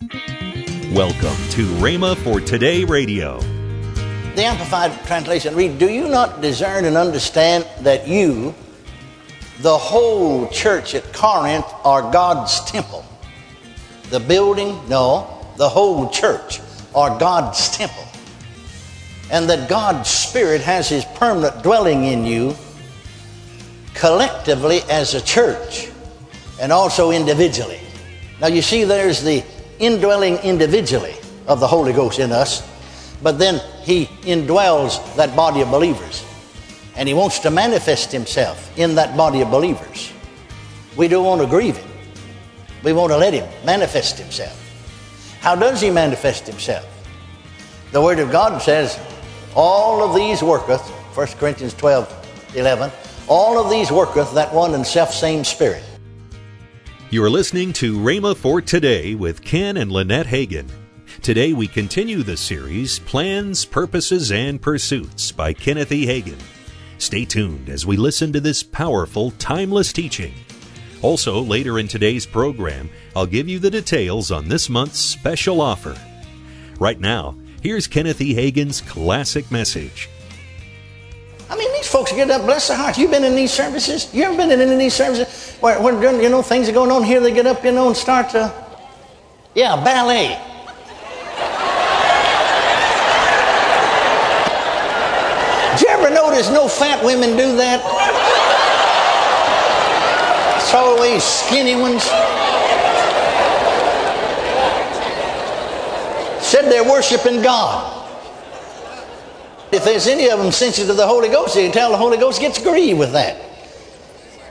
Welcome to Rhema for Today Radio. The Amplified Translation read, Do you not discern and understand that you, the whole church at Corinth, are God's temple? The building? No, the whole church are God's temple. And that God's Spirit has His permanent dwelling in you collectively as a church and also individually. Now, you see, there's the indwelling individually of the Holy Ghost in us, but then He indwells that body of believers. And He wants to manifest Himself in that body of believers. We don't want to grieve Him, we want to let Him manifest Himself. How does He manifest Himself? The Word of God says, All of these worketh, 1 Corinthians 12 11, all of these worketh that one and self same Spirit. You are listening to Rhema for Today with Ken and Lynette Hagin. Today we continue the series Plans, Purposes, and Pursuits by Kenneth E. Hagin. Stay tuned as we listen to this powerful, timeless teaching. Also, later in today's program, I'll give you the details on this month's special offer. Right now, here's Kenneth E. Hagin's classic message. I mean, these folks get up, bless their hearts. You've been in these services? You ever been in any of these services where, when, you know, things are going on here, they get up, you know, and start to, yeah, ballet. Did you ever notice no fat women do that? It's always skinny ones. Said they're worshiping God. If there's any of them sensitive to the Holy Ghost, you can tell the Holy Ghost gets grieved with that.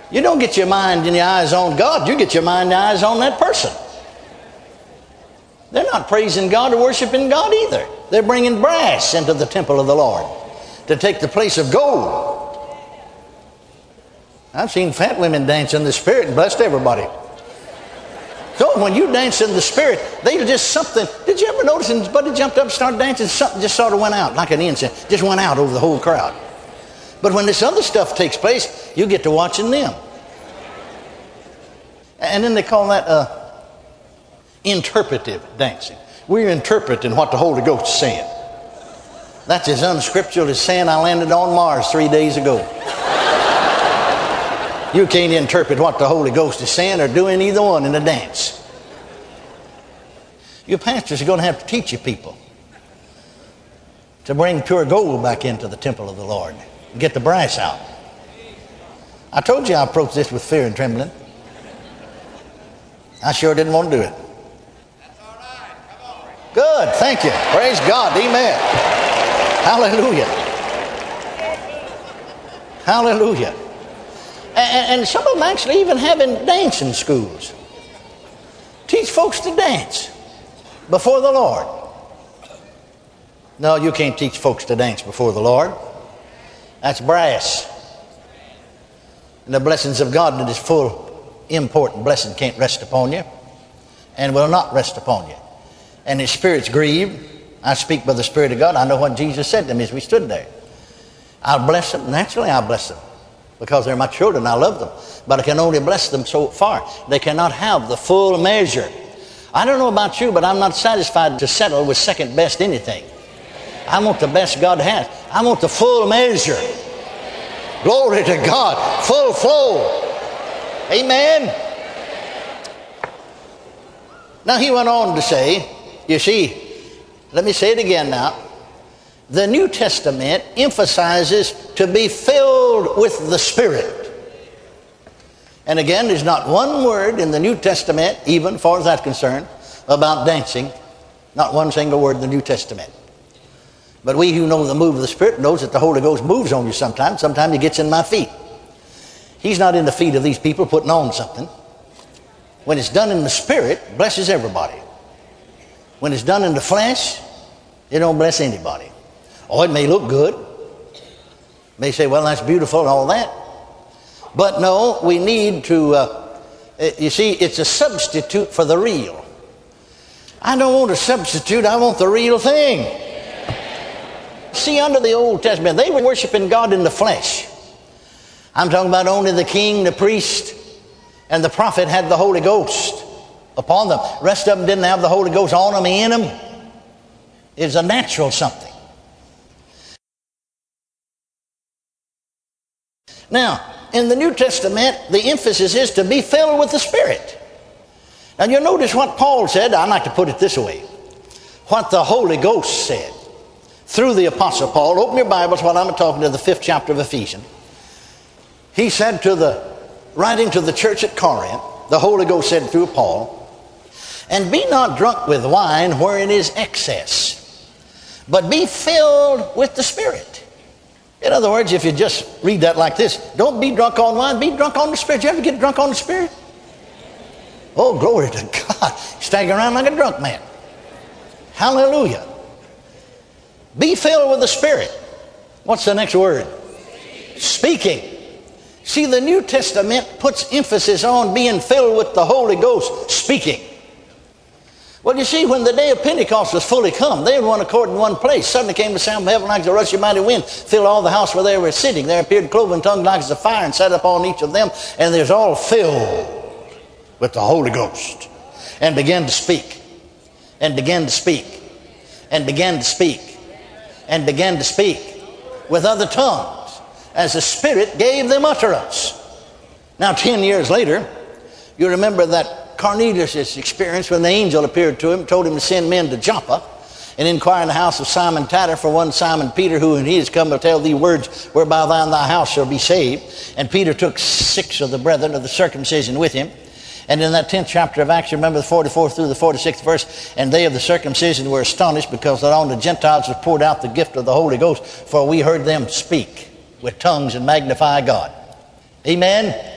You don't get your mind and your eyes on God, you get your mind and eyes on that person. They're not praising God or worshiping God either. They're bringing brass into the temple of the Lord to take the place of gold. I've seen fat women dance in the Spirit and blessed everybody. So when you dance in the Spirit, they just something. Did you ever notice when Buddy jumped up and started dancing, something just sort of went out, like an incense, just went out over the whole crowd. But when this other stuff takes place, you get to watching them. And then they call that uh, interpretive dancing. We're interpreting what the Holy Ghost is saying. That's as unscriptural as saying I landed on Mars three days ago. you can't interpret what the Holy Ghost is saying or doing either one in a dance. Your pastors are going to have to teach you people to bring pure gold back into the temple of the Lord and get the brass out. I told you I approached this with fear and trembling. I sure didn't want to do it. Good, thank you. Praise God. Amen. Hallelujah. Hallelujah. And, and some of them actually even having dancing schools. Teach folks to dance before the Lord. No, you can't teach folks to dance before the Lord. That's brass. And the blessings of God that is full, important blessing can't rest upon you and will not rest upon you. And his spirit's grieved. I speak by the Spirit of God. I know what Jesus said to me as we stood there. I'll bless them. Naturally, I'll bless them because they're my children. I love them. But I can only bless them so far. They cannot have the full measure. I don't know about you, but I'm not satisfied to settle with second best anything. I want the best God has. I want the full measure. Glory to God. Full flow. Amen. Now he went on to say, you see, let me say it again now. The New Testament emphasizes to be filled with the Spirit. And again, there's not one word in the New Testament, even far as that's concerned, about dancing. Not one single word in the New Testament. But we who know the move of the Spirit knows that the Holy Ghost moves on you sometimes. Sometimes he gets in my feet. He's not in the feet of these people putting on something. When it's done in the Spirit, blesses everybody. When it's done in the flesh, it don't bless anybody. Oh, it may look good. May say, well, that's beautiful and all that. But no, we need to, uh, you see, it's a substitute for the real. I don't want a substitute, I want the real thing. See, under the Old Testament, they were worshiping God in the flesh. I'm talking about only the king, the priest, and the prophet had the Holy Ghost upon them. rest of them didn't have the Holy Ghost on them, in them. It's a natural something. Now, in the New Testament, the emphasis is to be filled with the Spirit. Now, you'll notice what Paul said. I like to put it this way what the Holy Ghost said through the Apostle Paul. Open your Bibles while I'm talking to the fifth chapter of Ephesians. He said to the, writing to the church at Corinth, the Holy Ghost said through Paul, and be not drunk with wine wherein is excess, but be filled with the Spirit. In other words, if you just read that like this, don't be drunk on wine, be drunk on the Spirit. You ever get drunk on the Spirit? Oh, glory to God. Stagger around like a drunk man. Hallelujah. Be filled with the Spirit. What's the next word? Speaking. See, the New Testament puts emphasis on being filled with the Holy Ghost, speaking. Well, you see, when the day of Pentecost was fully come, they had one accord in one place. Suddenly came the sound of heaven like a rushing mighty wind, filled all the house where they were sitting. There appeared cloven tongues like as a fire and sat upon each of them, and they was all filled with the Holy Ghost, and began to speak, and began to speak, and began to speak, and began to speak with other tongues, as the Spirit gave them utterance. Now, ten years later, you remember that Cornelius' experience when the angel appeared to him, told him to send men to Joppa and inquire in the house of Simon Tanner for one Simon Peter, who and he is come to tell thee words whereby thou and thy house shall be saved. And Peter took six of the brethren of the circumcision with him. And in that 10th chapter of Acts, remember the 44th through the 46th verse, and they of the circumcision were astonished because that on the Gentiles was poured out the gift of the Holy Ghost, for we heard them speak with tongues and magnify God. Amen.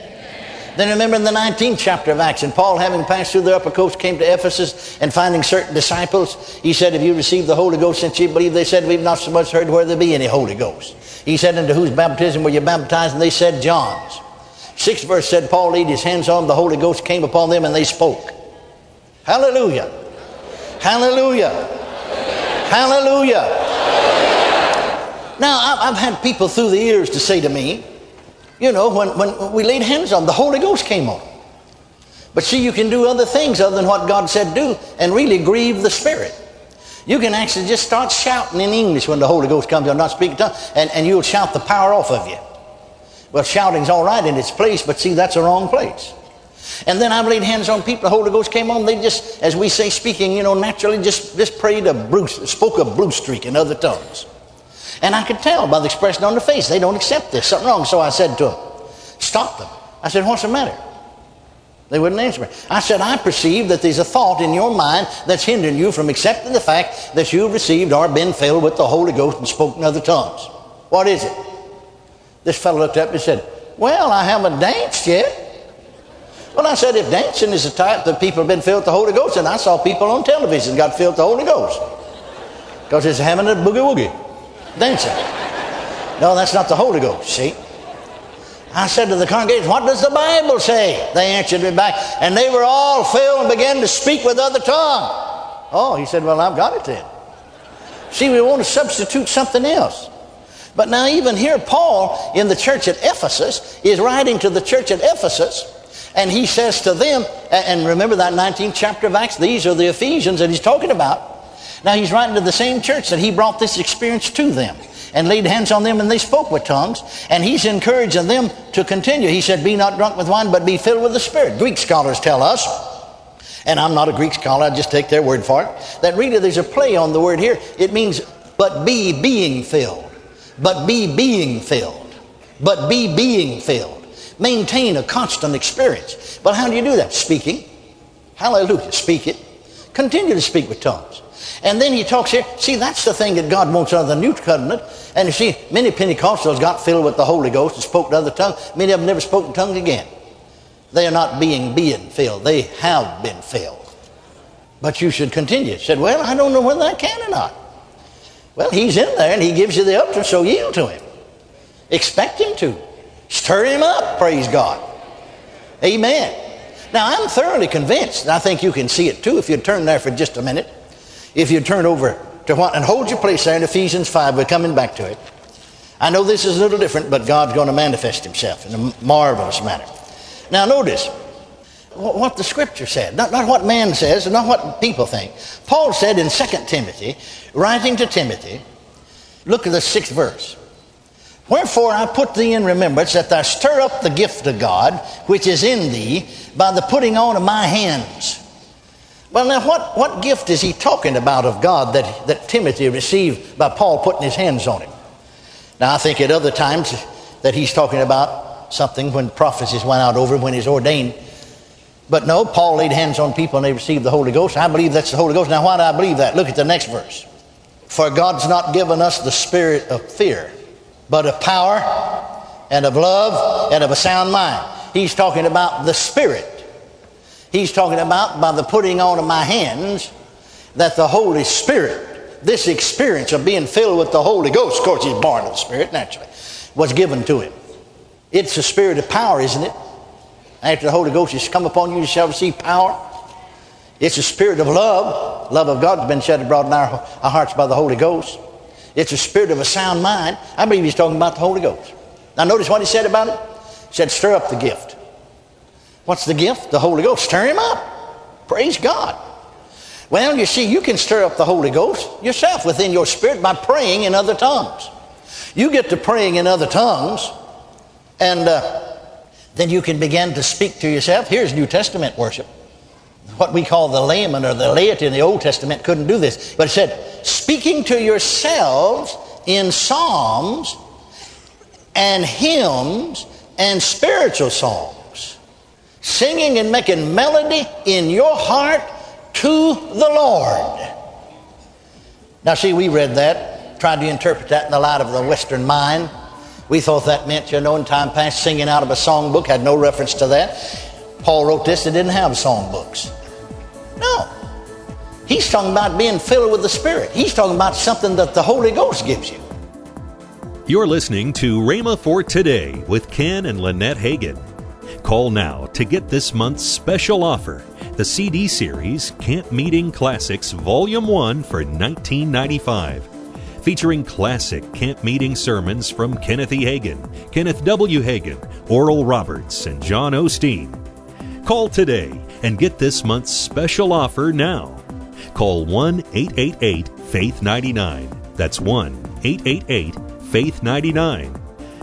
Then remember in the 19th chapter of Acts, and Paul, having passed through the upper coast, came to Ephesus and finding certain disciples, he said, Have you received the Holy Ghost since you believe? They said, We've not so much heard where there be any Holy Ghost. He said, Into whose baptism were you baptized? And they said, John's. Sixth verse said, Paul laid his hands on, the Holy Ghost came upon them, and they spoke. Hallelujah. Hallelujah. Hallelujah. Now, I've had people through the years to say to me, you know, when, when we laid hands on the Holy Ghost came on. But see, you can do other things other than what God said do and really grieve the Spirit. You can actually just start shouting in English when the Holy Ghost comes on, not speaking tongues, and, and you'll shout the power off of you. Well, shouting's all right in its place, but see, that's the wrong place. And then I've laid hands on people, the Holy Ghost came on, they just, as we say, speaking, you know, naturally just, just prayed a Bruce, spoke a blue streak in other tongues. And I could tell by the expression on their face, they don't accept this, something wrong. So I said to them, stop them. I said, what's the matter? They wouldn't answer me. I said, I perceive that there's a thought in your mind that's hindering you from accepting the fact that you've received or been filled with the Holy Ghost and spoken other tongues. What is it? This fellow looked up and said, Well, I haven't danced yet. Well, I said, if dancing is the type that people have been filled with the Holy Ghost, and I saw people on television got filled with the Holy Ghost. Because it's having a boogie woogie dancing. No, that's not the Holy Ghost, see? I said to the congregation, What does the Bible say? They answered me back, and they were all filled and began to speak with other tongue. Oh, he said, Well, I've got it then. See, we want to substitute something else. But now, even here, Paul in the church at Ephesus is writing to the church at Ephesus, and he says to them, and remember that 19th chapter of Acts, these are the Ephesians that he's talking about. Now he's writing to the same church that he brought this experience to them and laid hands on them and they spoke with tongues. And he's encouraging them to continue. He said, Be not drunk with wine, but be filled with the Spirit. Greek scholars tell us, and I'm not a Greek scholar, I just take their word for it, that really there's a play on the word here. It means, but be being filled. But be being filled. But be being filled. Maintain a constant experience. But how do you do that? Speaking. Hallelujah. Speak it. Continue to speak with tongues. And then he talks here. See, that's the thing that God wants out of the new covenant. And you see, many Pentecostals got filled with the Holy Ghost and spoke to other tongues. Many of them never spoke in tongues again. They are not being being filled. They have been filled. But you should continue. Said, well, I don't know whether I can or not. Well, he's in there and he gives you the utterance, so yield to him. Expect him to. Stir him up, praise God. Amen. Now, I'm thoroughly convinced, and I think you can see it too if you turn there for just a minute. If you turn over to what, and hold your place there in Ephesians 5, we're coming back to it. I know this is a little different, but God's going to manifest himself in a marvelous manner. Now, notice, what the scripture said, not, not what man says, and not what people think. Paul said in 2 Timothy, writing to Timothy, look at the sixth verse. Wherefore I put thee in remembrance that thou stir up the gift of God which is in thee by the putting on of my hands. Well, now, what, what gift is he talking about of God that, that Timothy received by Paul putting his hands on him? Now, I think at other times that he's talking about something when prophecies went out over him when he's ordained. But no, Paul laid hands on people and they received the Holy Ghost. I believe that's the Holy Ghost. Now, why do I believe that? Look at the next verse. For God's not given us the spirit of fear, but of power and of love and of a sound mind. He's talking about the spirit. He's talking about by the putting on of my hands that the Holy Spirit, this experience of being filled with the Holy Ghost, of course, he's born of the Spirit naturally, was given to him. It's the spirit of power, isn't it? After the Holy Ghost has come upon you, you shall receive power. It's the spirit of love. Love of God has been shed abroad in our, our hearts by the Holy Ghost. It's the spirit of a sound mind. I believe he's talking about the Holy Ghost. Now, notice what he said about it. He said, stir up the gift. What's the gift? The Holy Ghost. Stir him up. Praise God. Well, you see, you can stir up the Holy Ghost yourself within your spirit by praying in other tongues. You get to praying in other tongues, and uh, then you can begin to speak to yourself. Here's New Testament worship. What we call the layman or the laity in the Old Testament couldn't do this. But it said, speaking to yourselves in psalms and hymns and spiritual songs, singing and making melody in your heart to the Lord. Now, see, we read that, tried to interpret that in the light of the Western mind. We thought that meant, you know, in time past, singing out of a songbook had no reference to that. Paul wrote this, it didn't have songbooks. No. He's talking about being filled with the Spirit. He's talking about something that the Holy Ghost gives you. You're listening to Rhema for Today with Ken and Lynette Hagin. Call now to get this month's special offer the CD series Camp Meeting Classics Volume 1 for $19.95 featuring classic camp meeting sermons from Kenneth E. Hagin, Kenneth W. Hagin, Oral Roberts, and John Osteen. Call today and get this month's special offer now. Call 1 888 Faith 99. That's 1 888 Faith 99.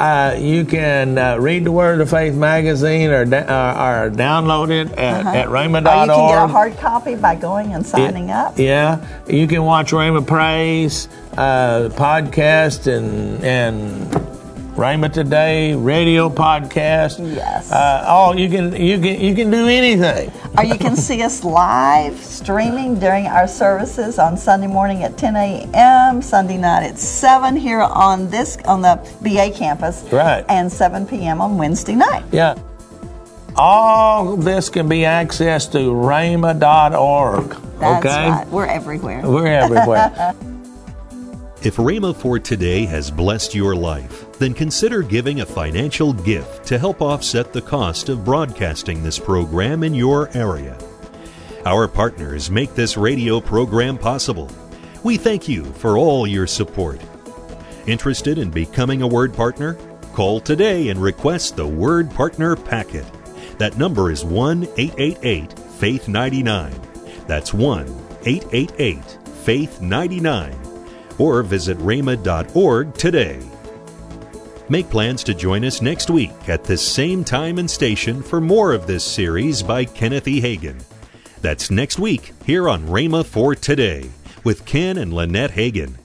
Uh, you can uh, read the Word of Faith magazine or, da- uh, or download it at, Uh-huh. at rhema.org. Or you can get a hard copy by going and signing up. Yeah, you can watch Rhema Praise uh, podcast and and Rhema Today radio podcast. Yes. Uh, all you can you can you can do anything. or you can see us live streaming during our services on Sunday morning at 10 a.m., Sunday night at 7 here on this on the BA campus, Right. and 7 p.m. on Wednesday night. Yeah. All this can be accessed through rhema.org. That's okay? right. We're everywhere. We're everywhere. If Rhema for Today has blessed your life, then consider giving a financial gift to help offset the cost of broadcasting this program in your area. Our partners make this radio program possible. We thank you for all your support. Interested in becoming a Word Partner? Call today and request the Word Partner Packet. That number is 1 888 Faith 99. That's 1 888 Faith 99. Or visit rhema.org today. Make plans to join us next week at the same time and station for more of this series by Kenneth E. Hagin. That's next week here on Rhema for Today with Ken and Lynette Hagin.